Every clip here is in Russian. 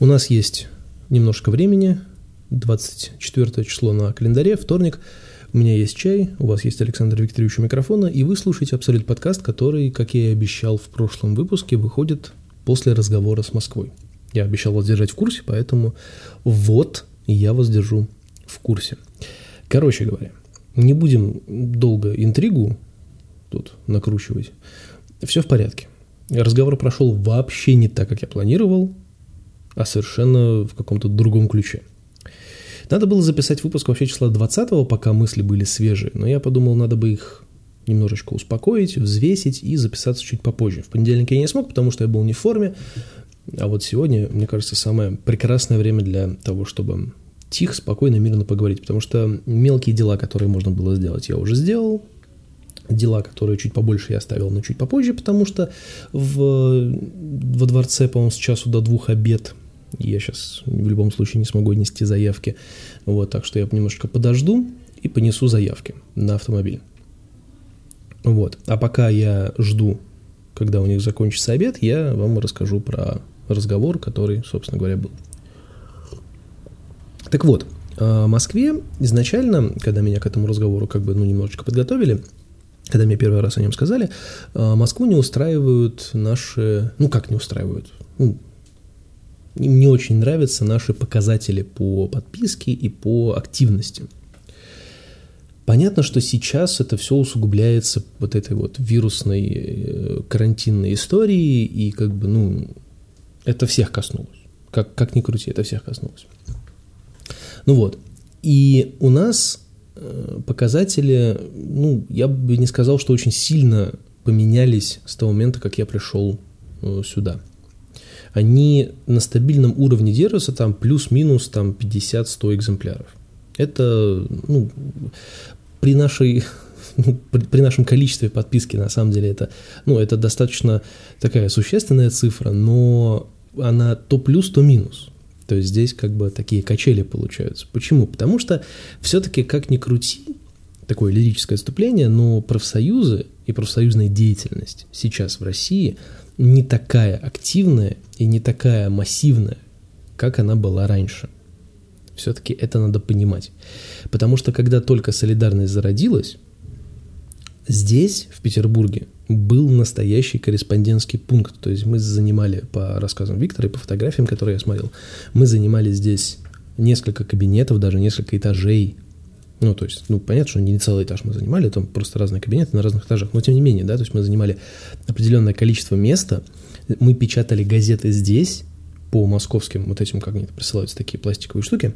У нас есть немножко времени, 24 число на календаре, вторник. У меня есть чай, у вас есть Александр Викторович у микрофона, и вы слушаете Абсолют подкаст, который, как я и обещал в прошлом выпуске, выходит после разговора с Москвой. Я обещал вас держать в курсе, поэтому вот я вас держу в курсе. Короче говоря, не будем долго интригу тут накручивать. Все в порядке. Разговор прошел вообще не так, как я планировал, а совершенно в каком-то другом ключе. Надо было записать выпуск вообще числа 20 пока мысли были свежие, но я подумал, надо бы их немножечко успокоить, взвесить и записаться чуть попозже. В понедельник я не смог, потому что я был не в форме, а вот сегодня, мне кажется, самое прекрасное время для того, чтобы тихо, спокойно, мирно поговорить, потому что мелкие дела, которые можно было сделать, я уже сделал, дела, которые чуть побольше я оставил, но чуть попозже, потому что в, во дворце, по-моему, с часу до двух обед, я сейчас в любом случае не смогу нести заявки, вот, так что я немножко подожду и понесу заявки на автомобиль. Вот, а пока я жду, когда у них закончится обед, я вам расскажу про разговор, который, собственно говоря, был. Так вот, в Москве изначально, когда меня к этому разговору как бы, ну, немножечко подготовили, когда мне первый раз о нем сказали, а, Москву не устраивают наши, ну как не устраивают, ну, им не очень нравятся наши показатели по подписке и по активности. Понятно, что сейчас это все усугубляется вот этой вот вирусной э, карантинной историей, и как бы, ну, это всех коснулось. Как, как ни крути, это всех коснулось. Ну вот, и у нас Э, показатели, ну, я бы не сказал, что очень сильно поменялись с того момента, как я пришел э, сюда. Они на стабильном уровне держатся, там плюс-минус там 50-100 экземпляров. Это, ну, при нашей ну, при, при нашем количестве подписки, на самом деле, это, ну, это достаточно такая существенная цифра, но она то плюс, то минус. То есть здесь как бы такие качели получаются. Почему? Потому что все-таки, как ни крути, такое лирическое отступление, но профсоюзы и профсоюзная деятельность сейчас в России не такая активная и не такая массивная, как она была раньше. Все-таки это надо понимать. Потому что когда только солидарность зародилась, здесь, в Петербурге, был настоящий корреспондентский пункт. То есть мы занимали, по рассказам Виктора и по фотографиям, которые я смотрел, мы занимали здесь несколько кабинетов, даже несколько этажей. Ну, то есть, ну, понятно, что не целый этаж мы занимали, там просто разные кабинеты на разных этажах, но тем не менее, да, то есть мы занимали определенное количество места, мы печатали газеты здесь, по московским вот этим, как они присылаются, такие пластиковые штуки,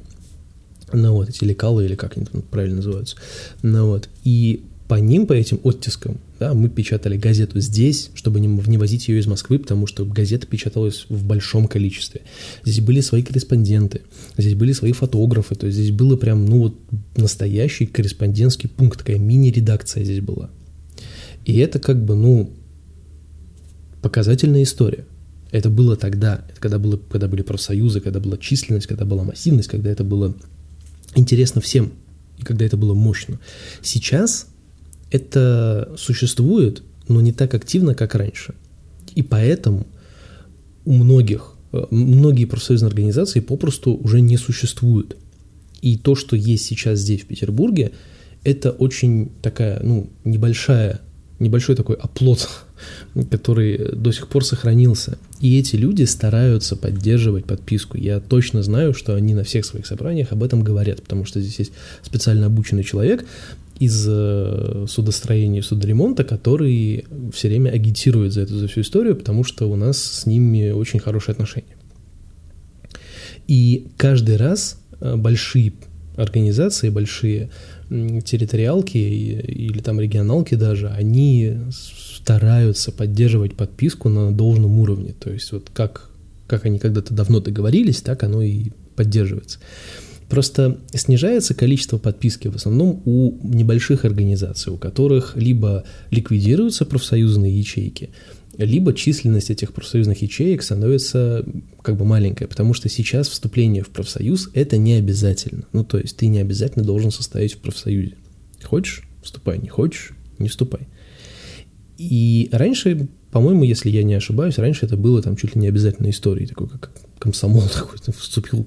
ну вот, эти лекалы или как они там правильно называются, ну вот, и по ним, по этим оттискам, да, мы печатали газету здесь, чтобы не, не возить ее из Москвы, потому что газета печаталась в большом количестве. Здесь были свои корреспонденты, здесь были свои фотографы, то есть здесь было прям, ну вот, настоящий корреспондентский пункт, такая мини-редакция здесь была. И это как бы, ну, показательная история. Это было тогда, это когда, было, когда были профсоюзы, когда была численность, когда была массивность, когда это было интересно всем, и когда это было мощно. Сейчас это существует, но не так активно, как раньше. И поэтому у многих, э, многие профсоюзные организации попросту уже не существуют. И то, что есть сейчас здесь, в Петербурге, это очень такая, ну, небольшая, небольшой такой оплот, который до сих пор сохранился. И эти люди стараются поддерживать подписку. Я точно знаю, что они на всех своих собраниях об этом говорят, потому что здесь есть специально обученный человек, из э, судостроения и судоремонта, который все время агитирует за эту за всю историю, потому что у нас с ними очень хорошие отношения. И каждый раз э, большие организации, большие территориалки или там регионалки даже, они стараются поддерживать подписку на должном уровне. То есть вот как, как они когда-то давно договорились, так оно и поддерживается. Просто снижается количество подписки в основном у небольших организаций, у которых либо ликвидируются профсоюзные ячейки, либо численность этих профсоюзных ячеек становится как бы маленькая, потому что сейчас вступление в профсоюз это не обязательно. Ну, то есть ты не обязательно должен состоять в профсоюзе. Хочешь – вступай, не хочешь – не вступай. И раньше по-моему, если я не ошибаюсь, раньше это было там чуть ли не обязательной историей, такой как комсомол такой, вступил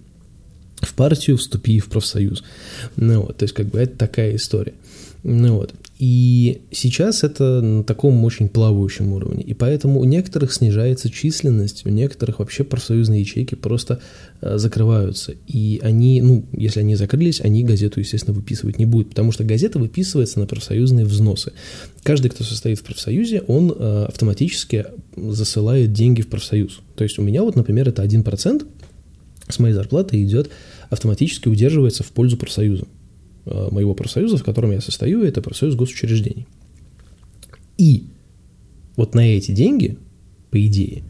в партию, вступи в профсоюз. Ну вот, то есть как бы это такая история. Ну вот. И сейчас это на таком очень плавающем уровне. И поэтому у некоторых снижается численность, у некоторых вообще профсоюзные ячейки просто э, закрываются. И они, ну, если они закрылись, они газету, естественно, выписывать не будут, потому что газета выписывается на профсоюзные взносы. Каждый, кто состоит в профсоюзе, он э, автоматически засылает деньги в профсоюз. То есть у меня вот, например, это 1% с моей зарплаты идет, автоматически удерживается в пользу профсоюза. Э, моего профсоюза, в котором я состою, это профсоюз госучреждений. И вот на эти деньги, по идее,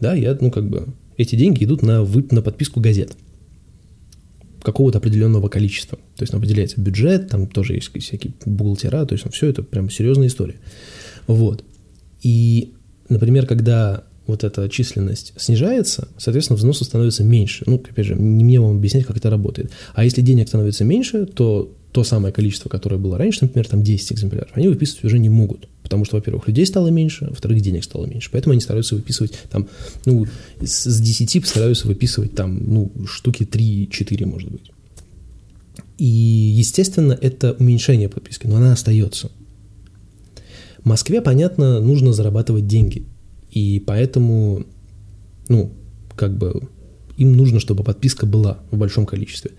да, я, ну, как бы, эти деньги идут на, вып на подписку газет какого-то определенного количества. То есть определяется бюджет, там тоже есть всякие бухгалтера, то есть все это прям серьезная история. Вот. И, например, когда вот эта численность снижается, соответственно, взносы становятся меньше. Ну, опять же, не мне вам объяснять, как это работает. А если денег становится меньше, то то самое количество, которое было раньше, например, там 10 экземпляров, они выписывать уже не могут. Потому что, во-первых, людей стало меньше, во-вторых, денег стало меньше. Поэтому они стараются выписывать там, ну, с 10 стараются выписывать там, ну, штуки 3-4, может быть. И, естественно, это уменьшение подписки, но она остается. Москве, понятно, нужно зарабатывать деньги. И поэтому, ну, как бы им нужно, чтобы подписка была в большом количестве.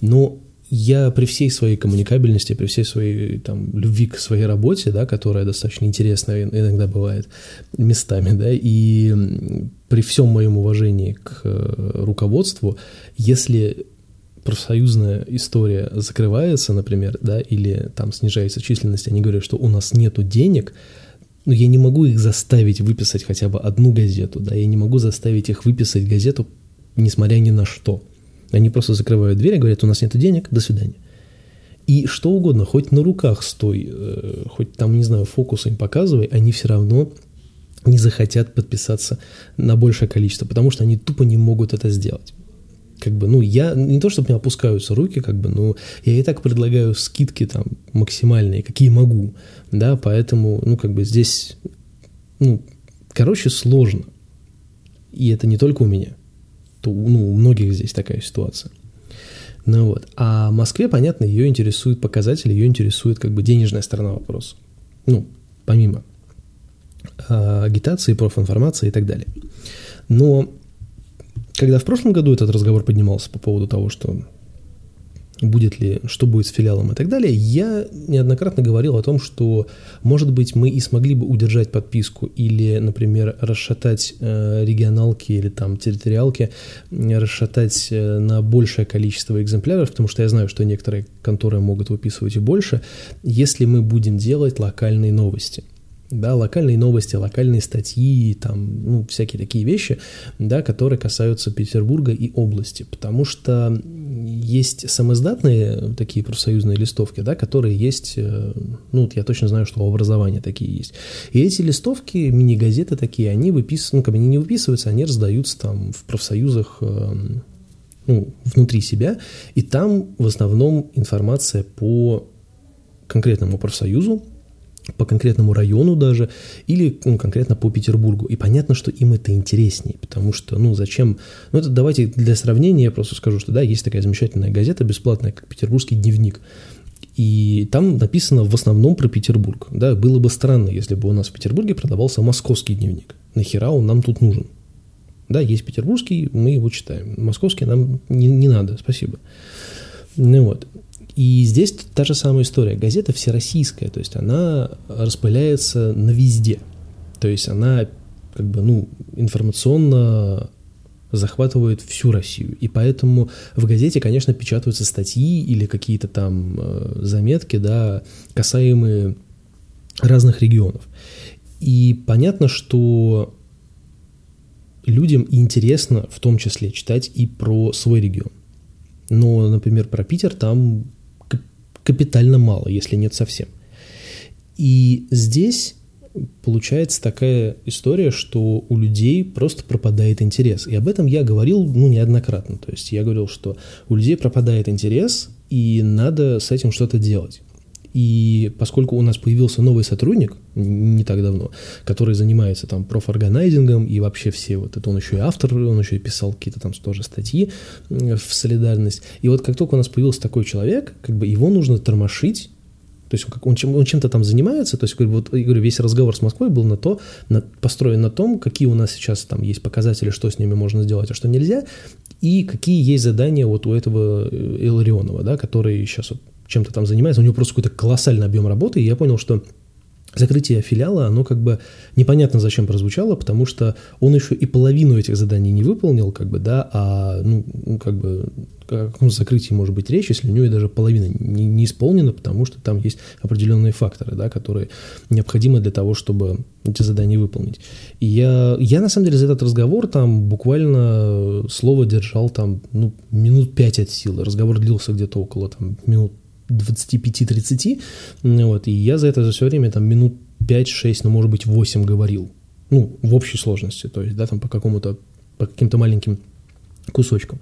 Но я при всей своей коммуникабельности, при всей своей там, любви к своей работе, да, которая достаточно интересная иногда бывает местами, да, и при всем моем уважении к э, руководству, если профсоюзная история закрывается, например, да, или там снижается численность, они говорят, что у нас нету денег, ну, я не могу их заставить выписать хотя бы одну газету, да, я не могу заставить их выписать газету, несмотря ни на что. Они просто закрывают дверь и говорят, у нас нет денег, до свидания. И что угодно, хоть на руках стой, э, хоть там, не знаю, фокус им показывай, они все равно не захотят подписаться на большее количество, потому что они тупо не могут это сделать как бы, ну, я не то, чтобы меня опускаются руки, как бы, но я и так предлагаю скидки там максимальные, какие могу, да, поэтому, ну, как бы здесь, ну, короче, сложно. И это не только у меня, то, ну, у многих здесь такая ситуация. Ну вот. А Москве, понятно, ее интересует показатели, ее интересует как бы денежная сторона вопроса. Ну, помимо а, агитации, профинформации и так далее. Но когда в прошлом году этот разговор поднимался по поводу того, что будет ли, что будет с филиалом и так далее, я неоднократно говорил о том, что, может быть, мы и смогли бы удержать подписку или, например, расшатать э, регионалки или там территориалки, расшатать э, на большее количество экземпляров, потому что я знаю, что некоторые конторы могут выписывать и больше, если мы будем делать локальные новости да, локальные новости, локальные статьи, там, ну, всякие такие вещи, да, которые касаются Петербурга и области, потому что есть самоиздатные такие профсоюзные листовки, да, которые есть, э, ну, вот я точно знаю, что у образования такие есть. И эти листовки, мини-газеты такие, они выписываются, ну, как они не выписываются, они раздаются там в профсоюзах, эм, ну, внутри себя, и там в основном информация по конкретному профсоюзу, по конкретному району даже, или ну, конкретно по Петербургу. И понятно, что им это интереснее, потому что, ну, зачем... Ну, это давайте для сравнения я просто скажу, что, да, есть такая замечательная газета бесплатная, как «Петербургский дневник». И там написано в основном про Петербург. Да, было бы странно, если бы у нас в Петербурге продавался московский дневник. Нахера он нам тут нужен? Да, есть петербургский, мы его читаем. Московский нам не, не надо, спасибо. Ну вот. И здесь та же самая история. Газета всероссийская, то есть она распыляется на везде. То есть она как бы, ну, информационно захватывает всю Россию. И поэтому в газете, конечно, печатаются статьи или какие-то там э, заметки, да, касаемые разных регионов. И понятно, что людям интересно в том числе читать и про свой регион. Но, например, про Питер там капитально мало, если нет совсем. И здесь получается такая история, что у людей просто пропадает интерес. И об этом я говорил, ну, неоднократно. То есть я говорил, что у людей пропадает интерес, и надо с этим что-то делать. И поскольку у нас появился новый сотрудник, не так давно, который занимается там профорганайзингом и вообще все вот это, он еще и автор, он еще и писал какие-то там тоже статьи в солидарность. И вот как только у нас появился такой человек, как бы его нужно тормошить, то есть он, чем, он чем-то там занимается, то есть вот, я говорю, весь разговор с Москвой был на то, на, построен на том, какие у нас сейчас там есть показатели, что с ними можно сделать, а что нельзя, и какие есть задания вот у этого э, Иларионова, да, который сейчас вот чем-то там занимается, у него просто какой-то колоссальный объем работы, и я понял, что закрытие филиала, оно как бы непонятно зачем прозвучало, потому что он еще и половину этих заданий не выполнил, как бы, да, а, ну, как бы, о каком закрытии может быть речь, если у него и даже половина не, не исполнена, потому что там есть определенные факторы, да, которые необходимы для того, чтобы эти задания выполнить. И я, я на самом деле за этот разговор там буквально слово держал там, ну, минут пять от силы. Разговор длился где-то около там минут 25-30, вот, и я за это за все время там минут 5-6, ну, может быть, 8 говорил, ну, в общей сложности, то есть, да, там по какому-то, по каким-то маленьким кусочкам.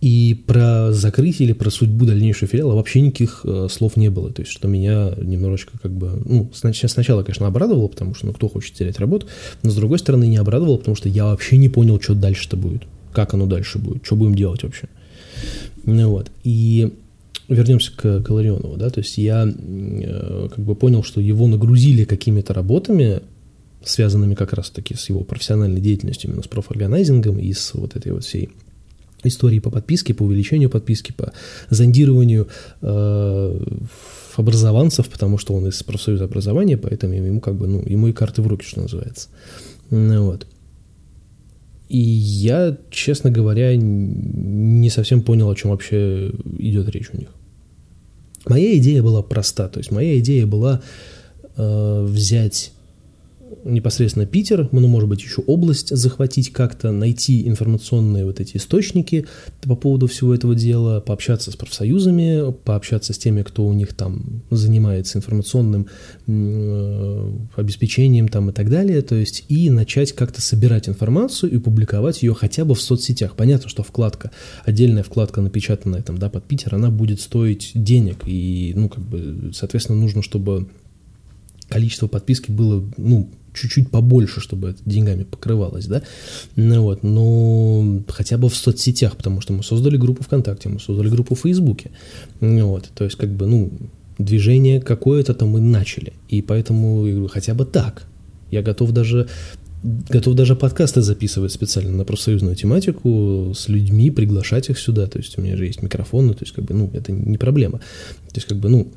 И про закрытие или про судьбу дальнейшего филиала вообще никаких э, слов не было. То есть, что меня немножечко как бы... Ну, сначала, конечно, обрадовало, потому что, ну, кто хочет терять работу, но, с другой стороны, не обрадовало, потому что я вообще не понял, что дальше-то будет. Как оно дальше будет, что будем делать вообще. Ну вот. И вернемся к Каларионову, да, то есть я э, как бы понял, что его нагрузили какими-то работами, связанными как раз-таки с его профессиональной деятельностью, именно с профорганайзингом и с вот этой вот всей историей по подписке, по увеличению подписки, по зондированию э, образованцев, потому что он из профсоюза образования, поэтому ему как бы, ну, ему и карты в руки, что называется. Ну, вот. И я, честно говоря, не совсем понял, о чем вообще идет речь у них. Моя идея была проста, то есть моя идея была э, взять непосредственно Питер, ну, может быть, еще область захватить как-то, найти информационные вот эти источники по поводу всего этого дела, пообщаться с профсоюзами, пообщаться с теми, кто у них там занимается информационным э, обеспечением там и так далее, то есть и начать как-то собирать информацию и публиковать ее хотя бы в соцсетях. Понятно, что вкладка, отдельная вкладка, напечатанная там, да, под Питер, она будет стоить денег, и, ну, как бы, соответственно, нужно, чтобы количество подписки было, ну, чуть-чуть побольше, чтобы это деньгами покрывалось, да, ну вот, но хотя бы в соцсетях, потому что мы создали группу ВКонтакте, мы создали группу в Фейсбуке, ну вот, то есть как бы, ну, движение какое-то там мы начали, и поэтому хотя бы так, я готов даже готов даже подкасты записывать специально на профсоюзную тематику с людьми, приглашать их сюда, то есть у меня же есть микрофоны, то есть как бы, ну, это не проблема, то есть как бы, ну,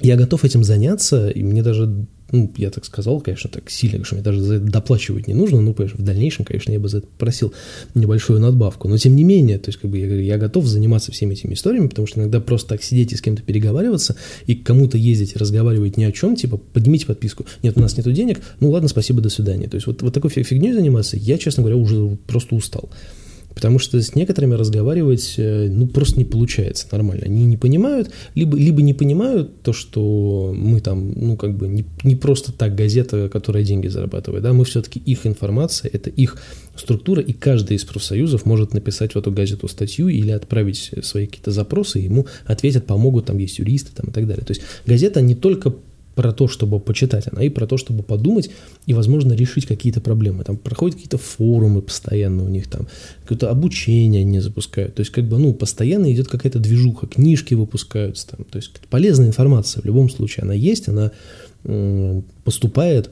я готов этим заняться, и мне даже ну, я так сказал, конечно, так сильно, что мне даже за это доплачивать не нужно, ну, конечно, в дальнейшем, конечно, я бы за это просил небольшую надбавку, но тем не менее, то есть, как бы, я, я готов заниматься всеми этими историями, потому что иногда просто так сидеть и с кем-то переговариваться, и к кому-то ездить разговаривать ни о чем, типа, поднимите подписку, нет, у нас нету денег, ну, ладно, спасибо, до свидания, то есть, вот, вот такой фигней заниматься я, честно говоря, уже просто устал. Потому что с некоторыми разговаривать, э, ну, просто не получается нормально. Они не понимают, либо, либо не понимают то, что мы там, ну, как бы не, не просто так газета, которая деньги зарабатывает, да, мы все-таки их информация, это их структура, и каждый из профсоюзов может написать в эту газету статью или отправить свои какие-то запросы, ему ответят, помогут, там есть юристы там, и так далее. То есть газета не только про то, чтобы почитать, она и про то, чтобы подумать и, возможно, решить какие-то проблемы. Там проходят какие-то форумы постоянно у них, там какое-то обучение они запускают. То есть, как бы, ну, постоянно идет какая-то движуха, книжки выпускаются там. То есть, полезная информация в любом случае, она есть, она поступает,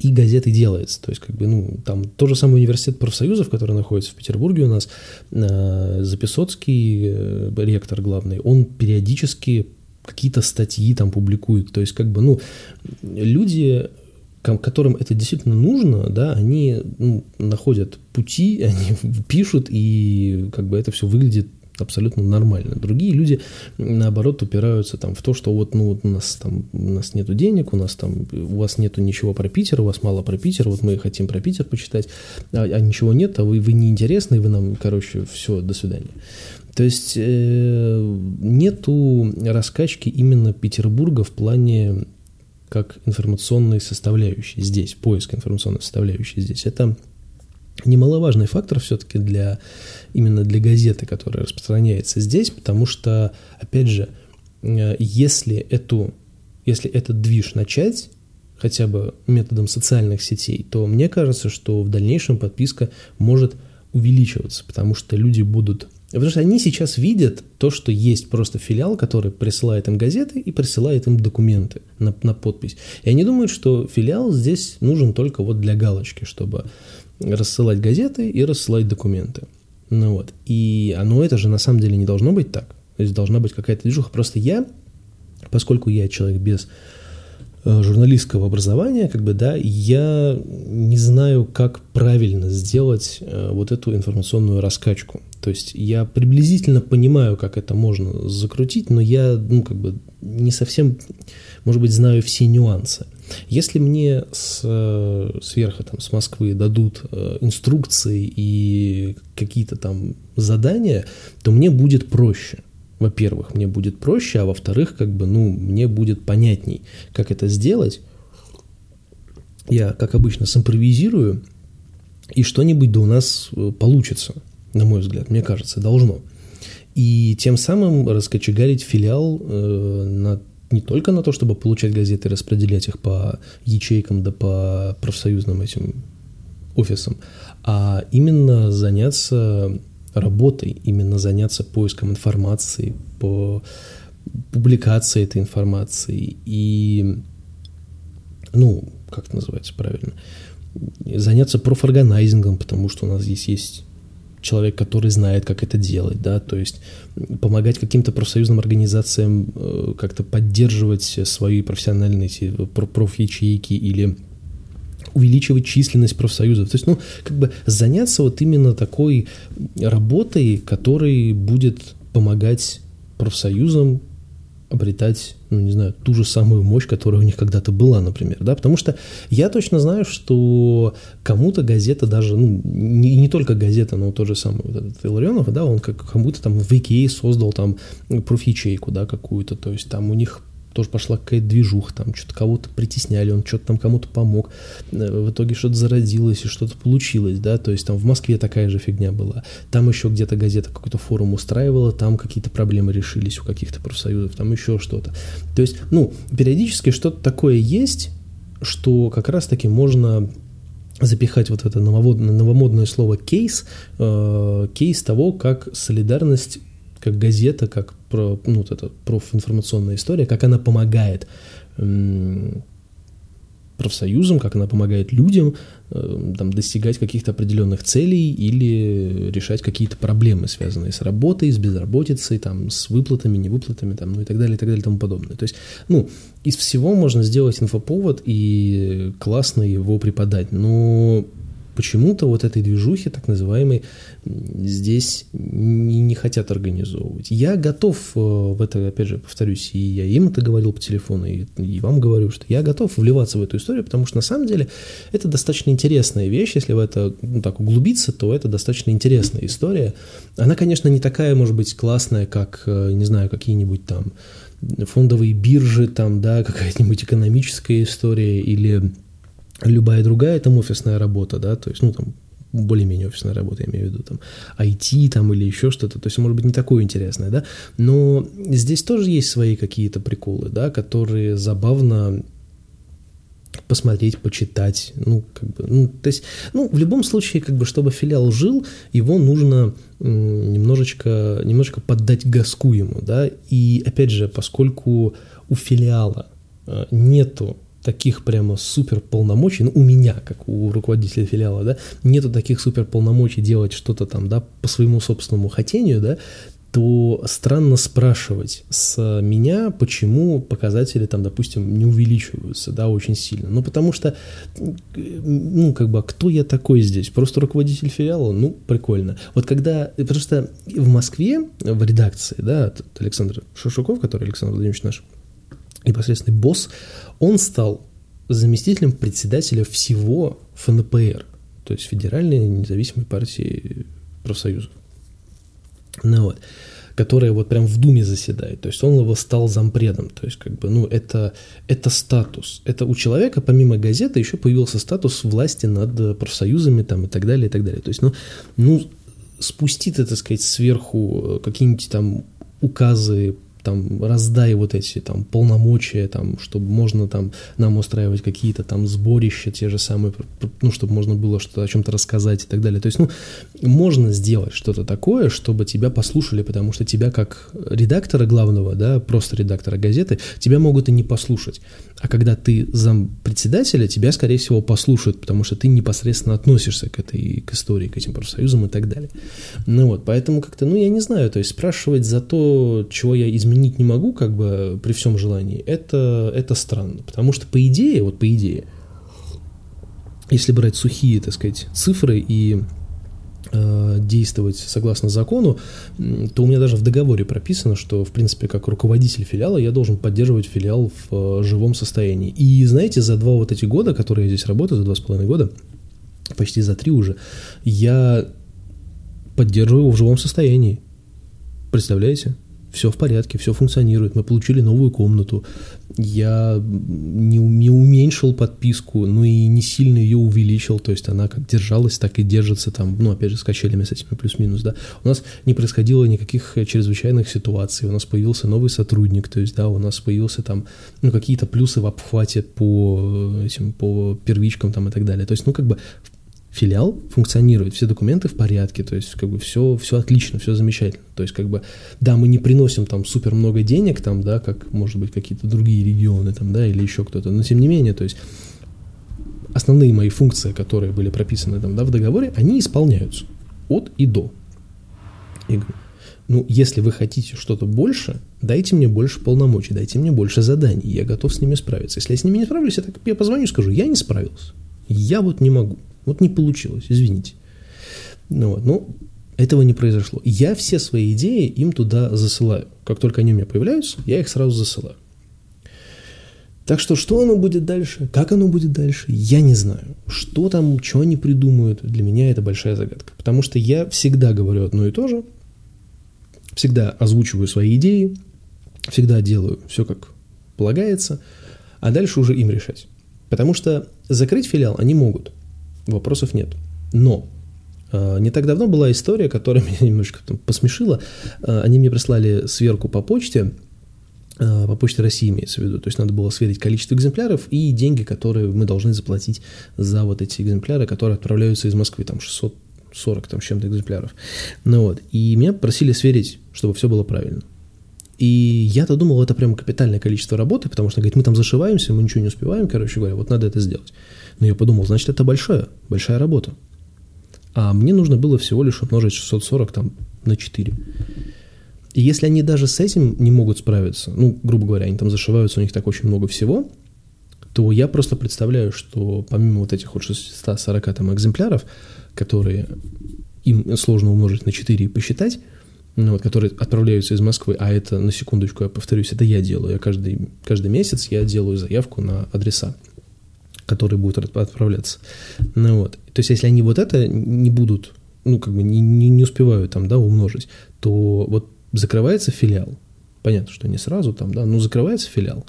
и газеты делается. То есть, как бы, ну, там тот же самый университет профсоюзов, который находится в Петербурге у нас, э, Записоцкий, э, ректор главный, он периодически какие-то статьи там публикуют. То есть, как бы, ну, люди, которым это действительно нужно, да, они ну, находят пути, они пишут, и как бы это все выглядит абсолютно нормально. Другие люди, наоборот, упираются там в то, что вот, ну, у нас там, у нас нету денег, у нас там, у вас нету ничего про Питер, у вас мало про Питер, вот мы хотим про Питер почитать, а, а ничего нет, а вы, вы неинтересны, вы нам, короче, все, до свидания. То есть э, нету раскачки именно Петербурга в плане как информационной составляющей здесь, поиск информационной составляющей здесь. Это немаловажный фактор все-таки для именно для газеты, которая распространяется здесь, потому что, опять же, э, если эту, если этот движ начать, хотя бы методом социальных сетей, то мне кажется, что в дальнейшем подписка может увеличиваться, потому что люди будут... Потому что они сейчас видят то, что есть просто филиал, который присылает им газеты и присылает им документы на, на подпись. И они думают, что филиал здесь нужен только вот для галочки, чтобы рассылать газеты и рассылать документы. Ну вот. И оно это же на самом деле не должно быть так. То есть должна быть какая-то движуха. Просто я, поскольку я человек без журналистского образования, как бы, да, я не знаю, как правильно сделать э, вот эту информационную раскачку. То есть я приблизительно понимаю, как это можно закрутить, но я, ну, как бы, не совсем, может быть, знаю все нюансы. Если мне с, э, сверху, там, с Москвы дадут инструкции и какие-то там задания, то мне будет проще во-первых, мне будет проще, а во-вторых, как бы, ну, мне будет понятней, как это сделать. Я, как обычно, симпровизирую, и что-нибудь да у нас э, получится, на мой взгляд, мне кажется, должно. И тем самым раскочегарить филиал э, на, не только на то, чтобы получать газеты и распределять их по ячейкам да по профсоюзным этим офисам, а именно заняться работой, именно заняться поиском информации, по публикации этой информации. И, ну, как это называется правильно, заняться профорганайзингом, потому что у нас здесь есть человек, который знает, как это делать, да, то есть помогать каким-то профсоюзным организациям э, как-то поддерживать свои профессиональные проф-ячейки или увеличивать численность профсоюзов. То есть, ну, как бы заняться вот именно такой работой, которая будет помогать профсоюзам обретать, ну, не знаю, ту же самую мощь, которая у них когда-то была, например, да, потому что я точно знаю, что кому-то газета даже, ну, не, не только газета, но тот же самый вот этот Илларионов, да, он как кому-то там в IKEA создал там проф-ячейку, да, какую-то, то есть там у них тоже пошла какая-то движуха, там что-то кого-то притесняли, он что-то там кому-то помог, э, в итоге что-то зародилось и что-то получилось, да, то есть там в Москве такая же фигня была, там еще где-то газета какой-то форум устраивала, там какие-то проблемы решились у каких-то профсоюзов, там еще что-то. То есть, ну, периодически что-то такое есть, что как раз-таки можно запихать вот это новомодное, слово кейс, э, кейс того, как солидарность как газета, как про, ну, вот эта профинформационная история, как она помогает профсоюзам, как она помогает людям э, там, достигать каких-то определенных целей или решать какие-то проблемы, связанные с работой, с безработицей, там, с выплатами, невыплатами, там, ну и так далее, и так далее, и тому подобное. То есть, ну, из всего можно сделать инфоповод и классно его преподать, но почему-то вот этой движухи, так называемой, здесь не, не хотят организовывать. Я готов э, в это, опять же, повторюсь, и я им это говорил по телефону, и, и вам говорю, что я готов вливаться в эту историю, потому что на самом деле это достаточно интересная вещь, если в это ну, так углубиться, то это достаточно интересная история. Она, конечно, не такая, может быть, классная, как, э, не знаю, какие-нибудь там фондовые биржи, там, да, какая-нибудь экономическая история или любая другая там офисная работа, да, то есть, ну, там, более-менее офисная работа, я имею в виду, там, IT там или еще что-то, то есть, может быть, не такое интересное, да, но здесь тоже есть свои какие-то приколы, да, которые забавно посмотреть, почитать, ну, как бы, ну, то есть, ну, в любом случае, как бы, чтобы филиал жил, его нужно немножечко, немножечко поддать газку ему, да, и, опять же, поскольку у филиала э, нету таких прямо супер полномочий, ну, у меня, как у руководителя филиала, да, нету таких супер полномочий делать что-то там, да, по своему собственному хотению, да, то странно спрашивать с меня, почему показатели там, допустим, не увеличиваются, да, очень сильно. Ну, потому что, ну, как бы, а кто я такой здесь? Просто руководитель филиала? Ну, прикольно. Вот когда, потому что в Москве, в редакции, да, Александр Шушуков, который Александр Владимирович наш непосредственный босс, он стал заместителем председателя всего ФНПР, то есть Федеральной независимой партии профсоюзов. Ну вот которая вот прям в Думе заседает. То есть он его стал зампредом. То есть, как бы, ну, это, это статус. Это у человека, помимо газеты, еще появился статус власти над профсоюзами там и так далее, и так далее. То есть, ну, ну спустить, так сказать, сверху какие-нибудь там указы там, раздай вот эти там полномочия, там, чтобы можно там нам устраивать какие-то там сборища, те же самые, ну, чтобы можно было что-то о чем-то рассказать и так далее. То есть, ну, можно сделать что-то такое, чтобы тебя послушали, потому что тебя как редактора главного, да, просто редактора газеты, тебя могут и не послушать. А когда ты зам председателя, тебя, скорее всего, послушают, потому что ты непосредственно относишься к этой к истории, к этим профсоюзам и так далее. Ну вот, поэтому как-то, ну, я не знаю, то есть спрашивать за то, чего я изменить не могу, как бы при всем желании, это, это странно. Потому что, по идее, вот по идее, если брать сухие, так сказать, цифры и э, действовать согласно закону, то у меня даже в договоре прописано, что, в принципе, как руководитель филиала я должен поддерживать филиал в э, живом состоянии. И, знаете, за два вот эти года, которые я здесь работаю, за два с половиной года, почти за три уже, я поддерживаю его в живом состоянии. Представляете? Все в порядке, все функционирует, мы получили новую комнату, я не, не уменьшил подписку, но и не сильно ее увеличил, то есть она как держалась, так и держится там, ну, опять же, с качелями с этими плюс-минус, да. У нас не происходило никаких чрезвычайных ситуаций, у нас появился новый сотрудник, то есть, да, у нас появился там, ну, какие-то плюсы в обхвате по этим, по первичкам там и так далее. То есть, ну, как бы филиал функционирует, все документы в порядке, то есть как бы все, все отлично, все замечательно. То есть как бы, да, мы не приносим там супер много денег, там, да, как, может быть, какие-то другие регионы, там, да, или еще кто-то, но тем не менее, то есть основные мои функции, которые были прописаны там, да, в договоре, они исполняются от и до. И говорю, ну, если вы хотите что-то больше, дайте мне больше полномочий, дайте мне больше заданий, я готов с ними справиться. Если я с ними не справлюсь, я, так, я позвоню и скажу, я не справился, я вот не могу. Вот не получилось, извините. Ну, вот, ну, этого не произошло. Я все свои идеи им туда засылаю. Как только они у меня появляются, я их сразу засылаю. Так что, что оно будет дальше, как оно будет дальше, я не знаю. Что там, что они придумают, для меня это большая загадка. Потому что я всегда говорю одно и то же, всегда озвучиваю свои идеи, всегда делаю все как полагается, а дальше уже им решать. Потому что закрыть филиал они могут – вопросов нет. Но э, не так давно была история, которая меня немножко посмешила. Э, они мне прислали сверку по почте, э, по почте России имеется в виду. То есть надо было сверить количество экземпляров и деньги, которые мы должны заплатить за вот эти экземпляры, которые отправляются из Москвы, там 640 там, чем-то экземпляров. Ну вот, и меня просили сверить, чтобы все было правильно. И я-то думал, это прям капитальное количество работы, потому что, говорит, мы там зашиваемся, мы ничего не успеваем, короче говоря, вот надо это сделать. Но я подумал, значит, это большая, большая работа. А мне нужно было всего лишь умножить 640 там на 4. И если они даже с этим не могут справиться, ну, грубо говоря, они там зашиваются, у них так очень много всего, то я просто представляю, что помимо вот этих вот 640 там экземпляров, которые им сложно умножить на 4 и посчитать, ну, вот, которые отправляются из Москвы, а это, на секундочку, я повторюсь, это я делаю. Я каждый, каждый месяц я делаю заявку на адреса которые будут отправляться. Ну вот. То есть, если они вот это не будут, ну, как бы не, не, не успевают там, да, умножить, то вот закрывается филиал. Понятно, что не сразу там, да, но закрывается филиал.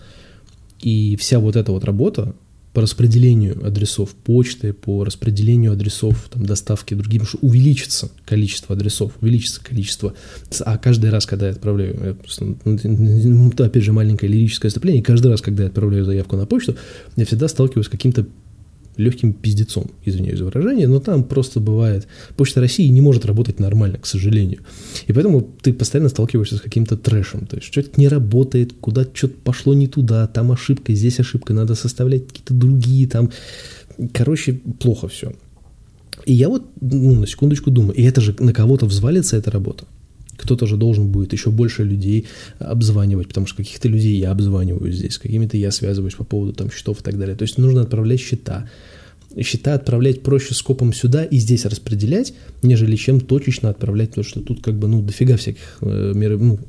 И вся вот эта вот работа, по распределению адресов почты, по распределению адресов там, доставки другим, что увеличится количество адресов, увеличится количество. А каждый раз, когда я отправляю, я просто, ну, опять же, маленькое лирическое вступление, каждый раз, когда я отправляю заявку на почту, я всегда сталкиваюсь с каким-то легким пиздецом, извиняюсь за выражение, но там просто бывает. Почта России не может работать нормально, к сожалению. И поэтому ты постоянно сталкиваешься с каким-то трэшем. То есть что-то не работает, куда что-то пошло не туда, там ошибка, здесь ошибка, надо составлять какие-то другие там. Короче, плохо все. И я вот, ну, на секундочку думаю, и это же на кого-то взвалится эта работа. Кто-то же должен будет еще больше людей обзванивать, потому что каких-то людей я обзваниваю здесь, какими-то я связываюсь по поводу там счетов и так далее. То есть нужно отправлять счета. Счета отправлять проще скопом сюда и здесь распределять, нежели чем точечно отправлять, потому что тут как бы, ну, дофига всяких э, мер, ну,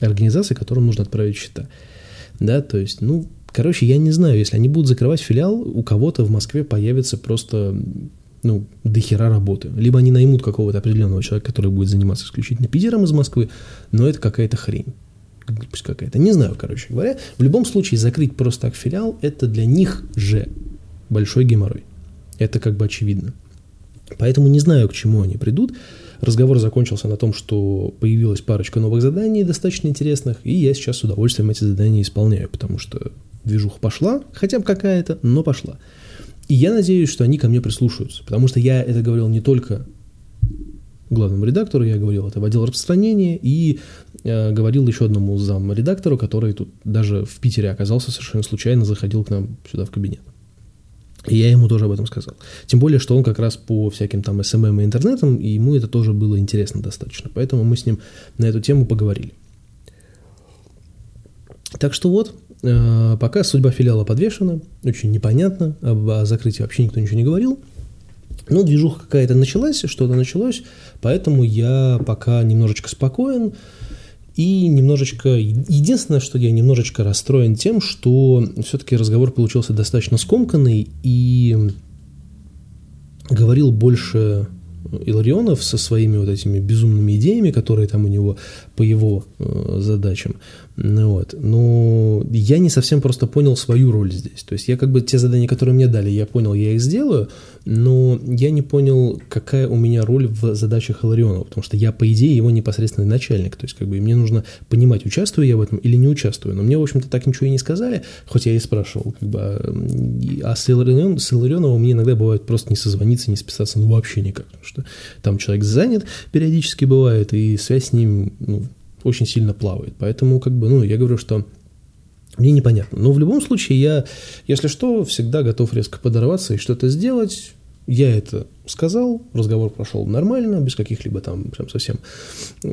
организаций, которым нужно отправить счета. Да, то есть, ну, короче, я не знаю, если они будут закрывать филиал, у кого-то в Москве появится просто ну, до хера работы. Либо они наймут какого-то определенного человека, который будет заниматься исключительно пидером из Москвы, но это какая-то хрень. Пусть какая-то. Не знаю, короче говоря. В любом случае, закрыть просто так филиал, это для них же большой геморрой. Это как бы очевидно. Поэтому не знаю, к чему они придут. Разговор закончился на том, что появилась парочка новых заданий, достаточно интересных, и я сейчас с удовольствием эти задания исполняю, потому что движуха пошла, хотя бы какая-то, но пошла. И я надеюсь, что они ко мне прислушаются, потому что я это говорил не только главному редактору, я говорил это в отдел распространения и э, говорил еще одному замредактору, который тут даже в Питере оказался совершенно случайно, заходил к нам сюда в кабинет. И я ему тоже об этом сказал. Тем более, что он как раз по всяким там SMM эм эм и интернетам, и ему это тоже было интересно достаточно. Поэтому мы с ним на эту тему поговорили. Так что вот, пока судьба филиала подвешена, очень непонятно, об закрытии вообще никто ничего не говорил. Но движуха какая-то началась, что-то началось, поэтому я пока немножечко спокоен. И немножечко... Единственное, что я немножечко расстроен тем, что все-таки разговор получился достаточно скомканный и говорил больше Иларионов со своими вот этими безумными идеями, которые там у него по его э, задачам. Ну, вот. Но я не совсем просто понял свою роль здесь. То есть я как бы те задания, которые мне дали, я понял, я их сделаю, но я не понял, какая у меня роль в задачах Иларионова, потому что я, по идее, его непосредственный начальник. То есть как бы мне нужно понимать, участвую я в этом или не участвую. Но мне, в общем-то, так ничего и не сказали, хоть я и спрашивал. Как бы, а, а с, Иларион, с Иларионовым мне иногда бывает просто не созвониться, не списаться, ну вообще никак. Потому что там человек занят периодически бывает, и связь с ним ну, очень сильно плавает. Поэтому, как бы, ну, я говорю, что мне непонятно. Но в любом случае я, если что, всегда готов резко подорваться и что-то сделать. Я это сказал, разговор прошел нормально, без каких-либо там прям совсем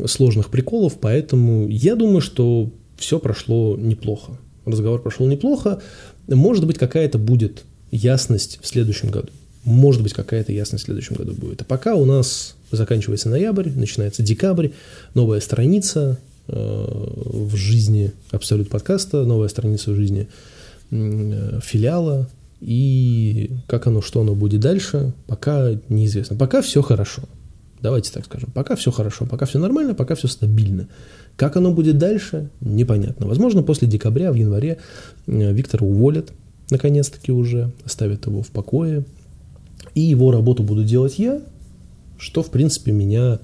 сложных приколов, поэтому я думаю, что все прошло неплохо. Разговор прошел неплохо. Может быть, какая-то будет ясность в следующем году. Может быть, какая-то ясность в следующем году будет. А пока у нас заканчивается ноябрь, начинается декабрь, новая страница э, в жизни Абсолют подкаста, новая страница в жизни э, филиала, и как оно, что оно будет дальше, пока неизвестно. Пока все хорошо. Давайте так скажем. Пока все хорошо, пока все нормально, пока все стабильно. Как оно будет дальше, непонятно. Возможно, после декабря, в январе э, Виктора уволят, наконец-таки уже, оставят его в покое. И его работу буду делать я, что, в принципе, меня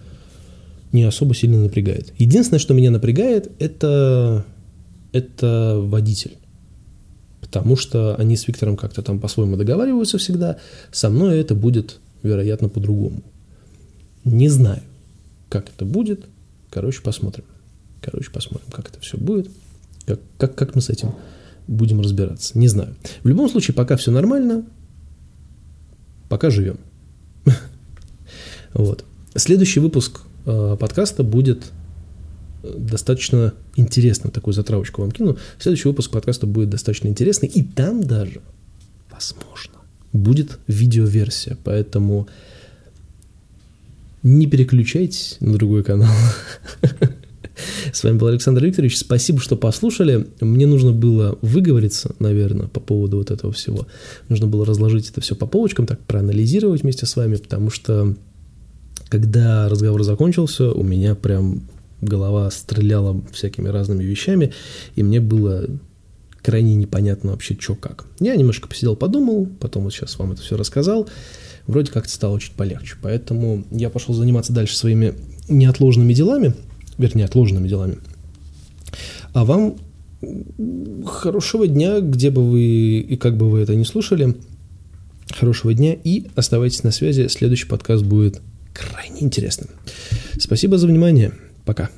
не особо сильно напрягает. Единственное, что меня напрягает, это, это водитель. Потому что они с Виктором как-то там по-своему договариваются всегда. Со мной это будет, вероятно, по-другому. Не знаю, как это будет. Короче, посмотрим. Короче, посмотрим, как это все будет. Как, как, как мы с этим будем разбираться. Не знаю. В любом случае, пока все нормально, пока живем. Вот. Следующий выпуск э, подкаста будет э, достаточно интересным, такую затравочку вам кину. Следующий выпуск подкаста будет достаточно интересный, и там даже, возможно, будет видеоверсия, поэтому не переключайтесь на другой канал. С вами был Александр Викторович. Спасибо, что послушали. Мне нужно было выговориться, наверное, по поводу вот этого всего. Нужно было разложить это все по полочкам, так проанализировать вместе с вами, потому что когда разговор закончился, у меня прям голова стреляла всякими разными вещами, и мне было крайне непонятно вообще, что как. Я немножко посидел, подумал, потом вот сейчас вам это все рассказал, вроде как-то стало чуть полегче. Поэтому я пошел заниматься дальше своими неотложными делами, вернее, отложенными делами. А вам хорошего дня, где бы вы и как бы вы это не слушали. Хорошего дня и оставайтесь на связи. Следующий подкаст будет крайне интересным. Спасибо за внимание. Пока.